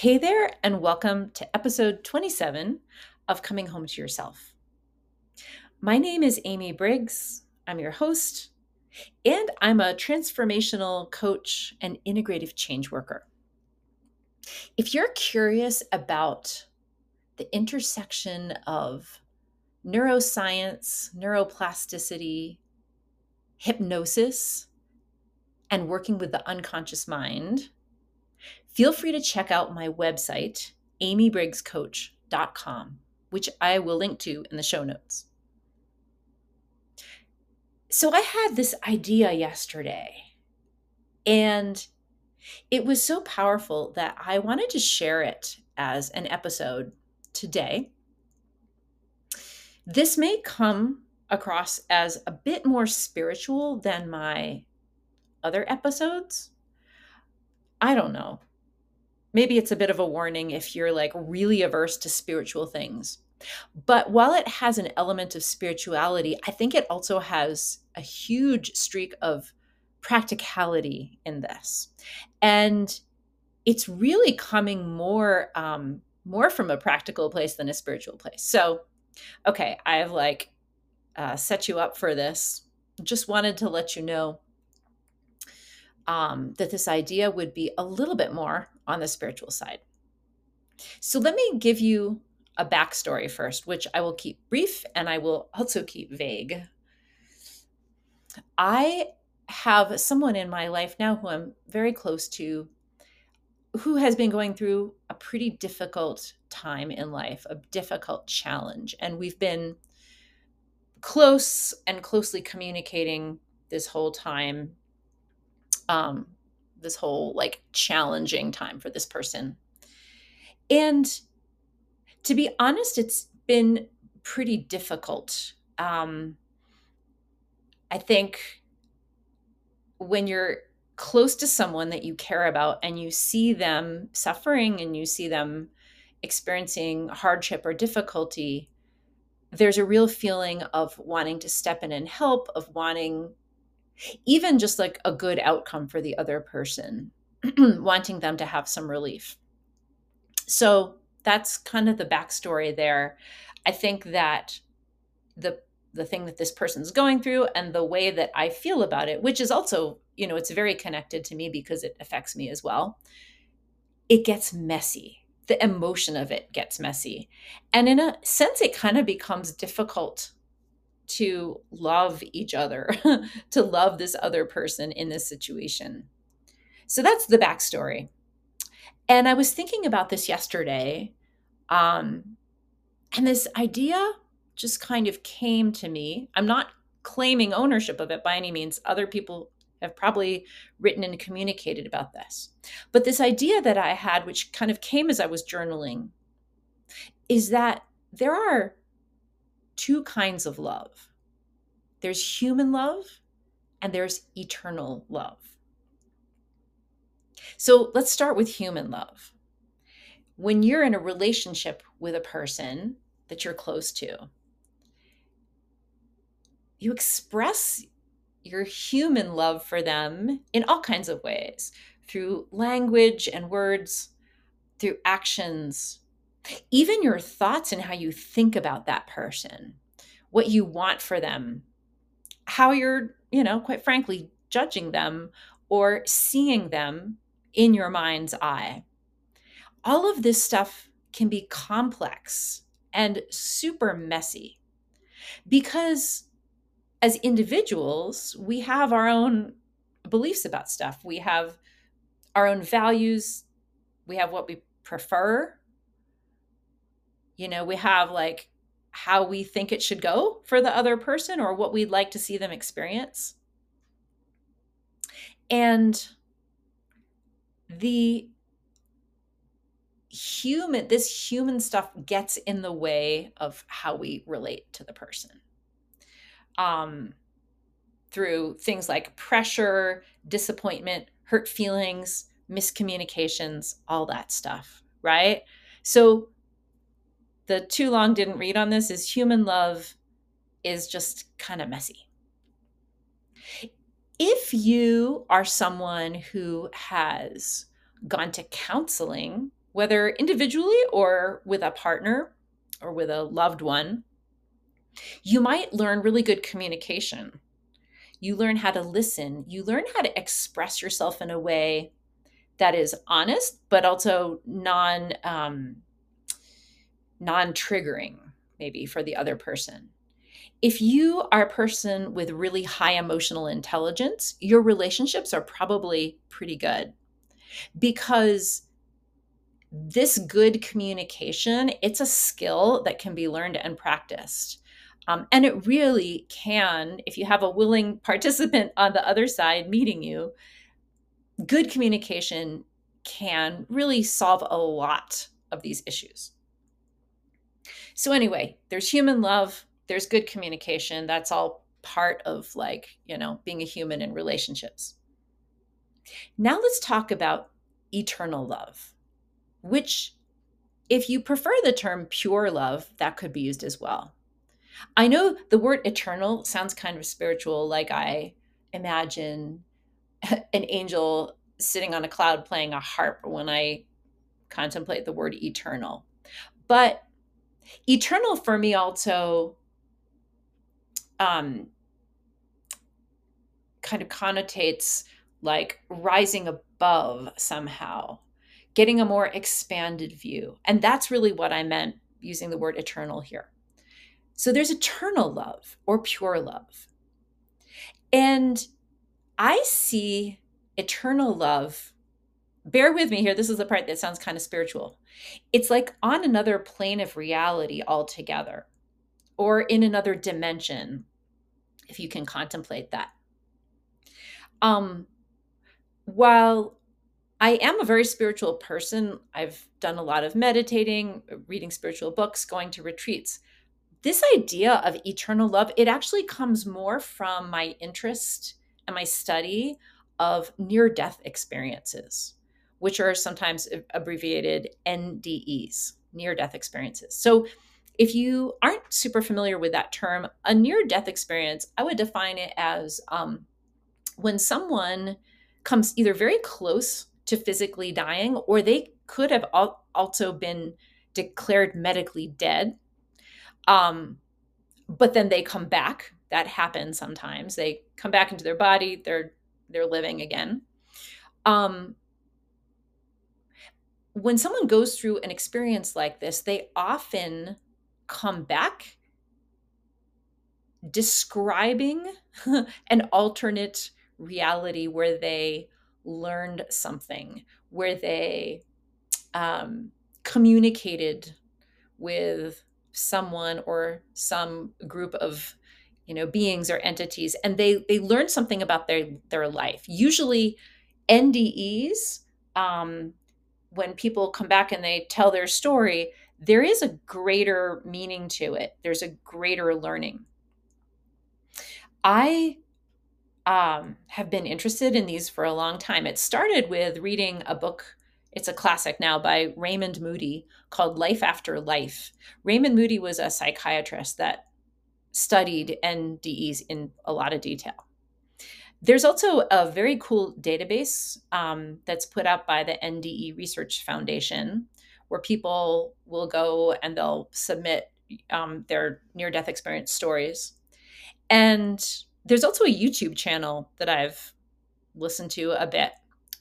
Hey there, and welcome to episode 27 of Coming Home to Yourself. My name is Amy Briggs. I'm your host, and I'm a transformational coach and integrative change worker. If you're curious about the intersection of neuroscience, neuroplasticity, hypnosis, and working with the unconscious mind, feel free to check out my website, amybriggscoach.com, which I will link to in the show notes. So I had this idea yesterday, and it was so powerful that I wanted to share it as an episode today. This may come across as a bit more spiritual than my other episodes. I don't know maybe it's a bit of a warning if you're like really averse to spiritual things. But while it has an element of spirituality, I think it also has a huge streak of practicality in this. And it's really coming more um, more from a practical place than a spiritual place. So, okay, I've like uh, set you up for this. Just wanted to let you know um, that this idea would be a little bit more on the spiritual side. So let me give you a backstory first, which I will keep brief and I will also keep vague. I have someone in my life now who I'm very close to who has been going through a pretty difficult time in life, a difficult challenge. And we've been close and closely communicating this whole time um, this whole like challenging time for this person. And to be honest, it's been pretty difficult. Um, I think when you're close to someone that you care about and you see them suffering and you see them experiencing hardship or difficulty, there's a real feeling of wanting to step in and help, of wanting even just like a good outcome for the other person, wanting them to have some relief. So that's kind of the backstory there. I think that the the thing that this person's going through and the way that I feel about it, which is also, you know, it's very connected to me because it affects me as well. It gets messy. The emotion of it gets messy. And in a sense, it kind of becomes difficult to love each other, to love this other person in this situation. So that's the backstory. And I was thinking about this yesterday. Um, and this idea just kind of came to me. I'm not claiming ownership of it by any means. Other people have probably written and communicated about this. But this idea that I had, which kind of came as I was journaling, is that there are two kinds of love there's human love and there's eternal love. So let's start with human love. When you're in a relationship with a person that you're close to, you express your human love for them in all kinds of ways through language and words, through actions, even your thoughts and how you think about that person, what you want for them, how you're, you know, quite frankly, judging them or seeing them in your mind's eye. All of this stuff can be complex and super messy because as individuals, we have our own beliefs about stuff. We have our own values. We have what we prefer. You know, we have like how we think it should go for the other person or what we'd like to see them experience. And the human this human stuff gets in the way of how we relate to the person um through things like pressure disappointment hurt feelings miscommunications all that stuff right so the too long didn't read on this is human love is just kind of messy. If you are someone who has gone to counseling whether individually or with a partner or with a loved one, you might learn really good communication. You learn how to listen. You learn how to express yourself in a way that is honest, but also non um, non triggering, maybe for the other person. If you are a person with really high emotional intelligence, your relationships are probably pretty good because this good communication it's a skill that can be learned and practiced um, and it really can if you have a willing participant on the other side meeting you good communication can really solve a lot of these issues so anyway there's human love there's good communication that's all part of like you know being a human in relationships now let's talk about eternal love which, if you prefer the term pure love, that could be used as well. I know the word eternal sounds kind of spiritual, like I imagine an angel sitting on a cloud playing a harp when I contemplate the word eternal. But eternal for me also um, kind of connotates like rising above somehow getting a more expanded view. And that's really what I meant using the word eternal here. So there's eternal love or pure love. And I see eternal love. Bear with me here. This is the part that sounds kind of spiritual. It's like on another plane of reality altogether, or in another dimension, if you can contemplate that. Um, while I am a very spiritual person. I've done a lot of meditating, reading spiritual books, going to retreats. This idea of eternal love, it actually comes more from my interest and my study of near death experiences, which are sometimes abbreviated NDEs, near death experiences. So, if you aren't super familiar with that term, a near death experience, I would define it as um, when someone comes either very close to physically dying, or they could have al- also been declared medically dead. Um, but then they come back. That happens sometimes. They come back into their body. They're they're living again. Um, when someone goes through an experience like this, they often come back describing an alternate reality where they learned something, where they um, communicated with someone or some group of you know beings or entities and they they learn something about their their life. Usually ndes um, when people come back and they tell their story there is a greater meaning to it there's a greater learning i um, have been interested in these for a long time. It started with reading a book, it's a classic now by Raymond Moody called Life After Life. Raymond Moody was a psychiatrist that studied NDEs in a lot of detail. There's also a very cool database um, that's put out by the NDE Research Foundation where people will go and they'll submit um, their near death experience stories. And there's also a YouTube channel that I've listened to a bit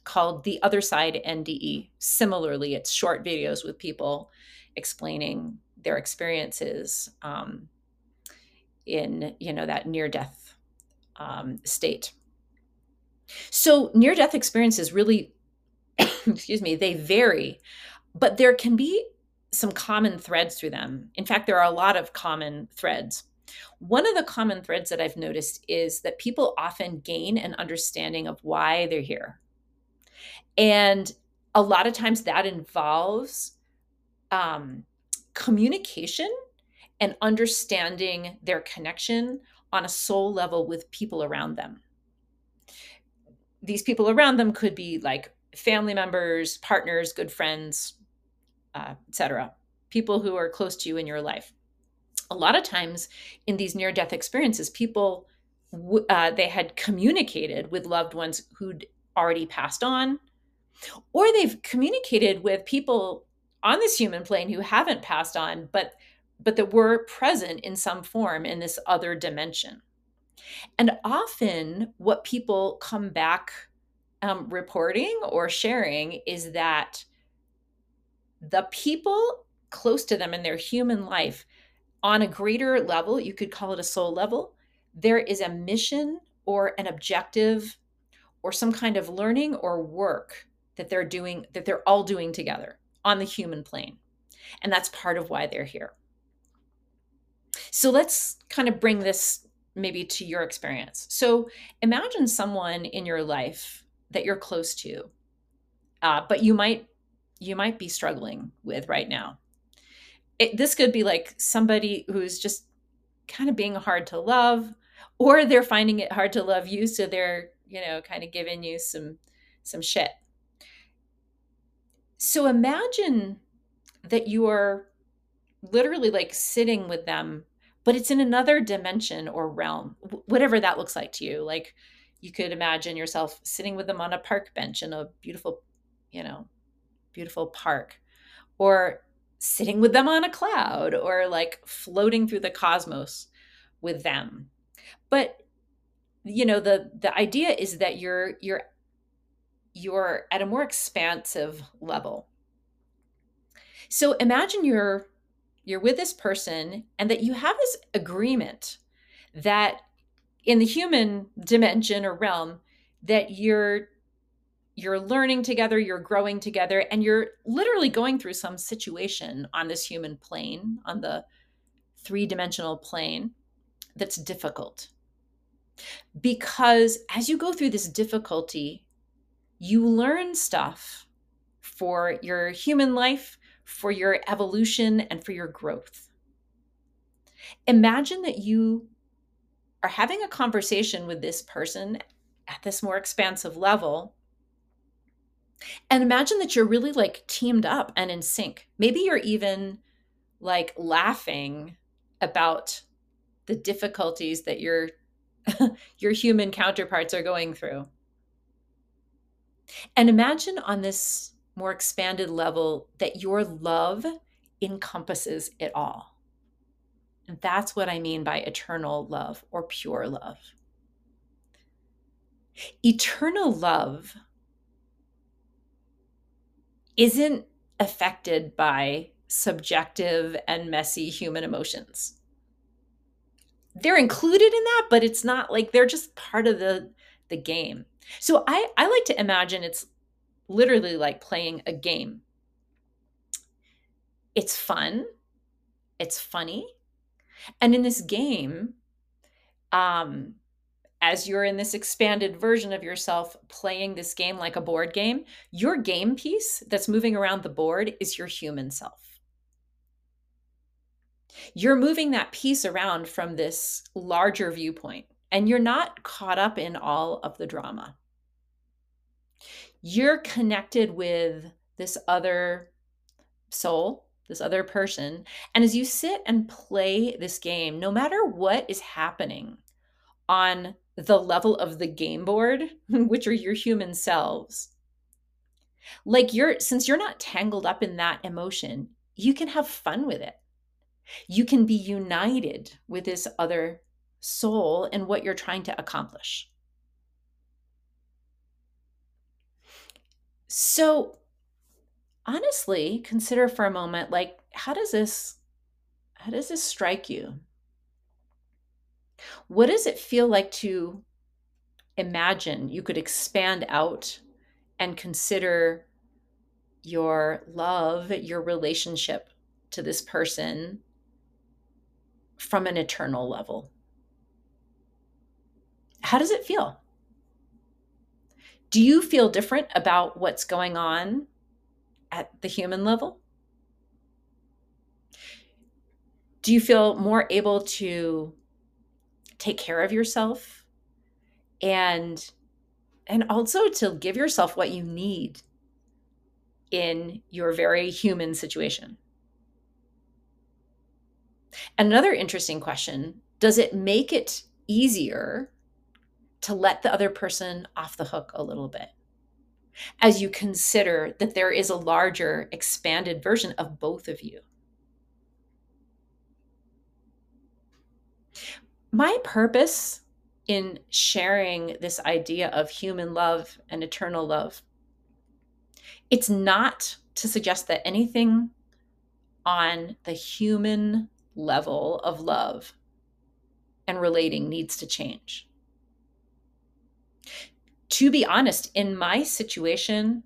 called The Other Side NDE. Similarly, it's short videos with people explaining their experiences um, in you know that near death um, state. So near death experiences really, excuse me, they vary, but there can be some common threads through them. In fact, there are a lot of common threads. One of the common threads that I've noticed is that people often gain an understanding of why they're here. And a lot of times that involves um, communication and understanding their connection on a soul level with people around them. These people around them could be like family members, partners, good friends, uh, etc. People who are close to you in your life a lot of times in these near death experiences people uh, they had communicated with loved ones who'd already passed on or they've communicated with people on this human plane who haven't passed on, but but that were present in some form in this other dimension. And often, what people come back um, reporting or sharing is that the people close to them in their human life, on a greater level, you could call it a soul level, there is a mission or an objective or some kind of learning or work that they're doing, that they're all doing together on the human plane. And that's part of why they're here. So let's kind of bring this maybe to your experience. So imagine someone in your life that you're close to, uh, but you might you might be struggling with right now. It, this could be like somebody who's just kind of being hard to love, or they're finding it hard to love you, so they're you know kind of giving you some some shit. So imagine that you are literally like sitting with them but it's in another dimension or realm, whatever that looks like to you. Like you could imagine yourself sitting with them on a park bench in a beautiful, you know, beautiful park, or sitting with them on a cloud, or like floating through the cosmos with them. But you know, the the idea is that you're you're you're at a more expansive level. So imagine you're you're with this person and that you have this agreement that in the human dimension or realm that you're you're learning together you're growing together and you're literally going through some situation on this human plane on the three-dimensional plane that's difficult. Because as you go through this difficulty you learn stuff for your human life for your evolution and for your growth. Imagine that you are having a conversation with this person at this more expansive level. And imagine that you're really like teamed up and in sync. Maybe you're even like laughing about the difficulties that your your human counterparts are going through. And imagine on this more expanded level that your love encompasses it all. And that's what I mean by eternal love or pure love. Eternal love isn't affected by subjective and messy human emotions. They're included in that, but it's not like they're just part of the the game. So I I like to imagine it's literally like playing a game. It's fun, it's funny. And in this game, um, as you're in this expanded version of yourself playing this game like a board game, your game piece that's moving around the board is your human self. You're moving that piece around from this larger viewpoint, and you're not caught up in all of the drama you're connected with this other soul, this other person. And as you sit and play this game, no matter what is happening on the level of the game board, which are your human selves, like you're, since you're not tangled up in that emotion, you can have fun with it. You can be united with this other soul and what you're trying to accomplish. So, honestly, consider for a moment like how does this how does this strike you? What does it feel like to imagine you could expand out and consider your love, your relationship to this person from an eternal level? How does it feel? Do you feel different about what's going on at the human level? Do you feel more able to take care of yourself and and also to give yourself what you need in your very human situation? Another interesting question, does it make it easier to let the other person off the hook a little bit. as you consider that there is a larger, expanded version of both of you. My purpose in sharing this idea of human love and eternal love it's not to suggest that anything on the human level of love and relating needs to change. To be honest, in my situation,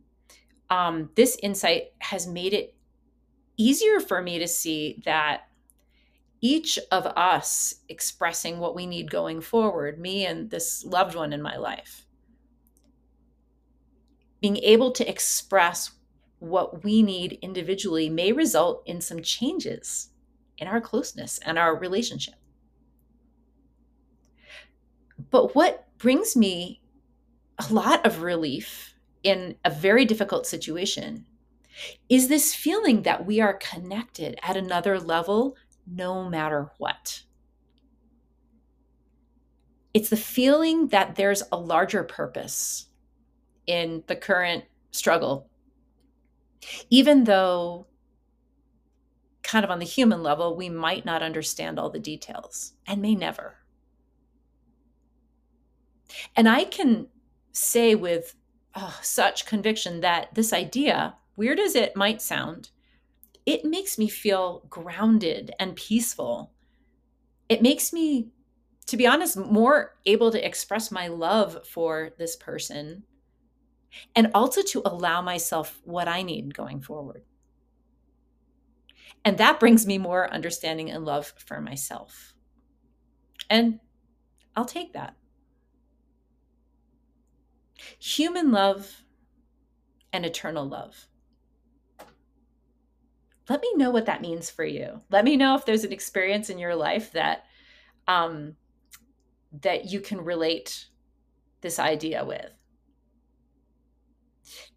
um, this insight has made it easier for me to see that each of us expressing what we need going forward, me and this loved one in my life, being able to express what we need individually may result in some changes in our closeness and our relationship. But what brings me a lot of relief in a very difficult situation is this feeling that we are connected at another level no matter what. It's the feeling that there's a larger purpose in the current struggle. Even though, kind of on the human level, we might not understand all the details and may never. And I can say with oh, such conviction that this idea, weird as it might sound, it makes me feel grounded and peaceful. It makes me, to be honest, more able to express my love for this person and also to allow myself what I need going forward. And that brings me more understanding and love for myself. And I'll take that. Human love and eternal love. Let me know what that means for you. Let me know if there's an experience in your life that um, that you can relate this idea with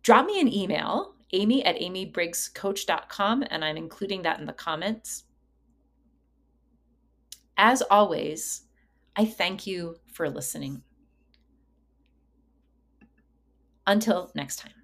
drop me an email, amy at amybriggscoach.com, and I'm including that in the comments. As always, I thank you for listening. Until next time.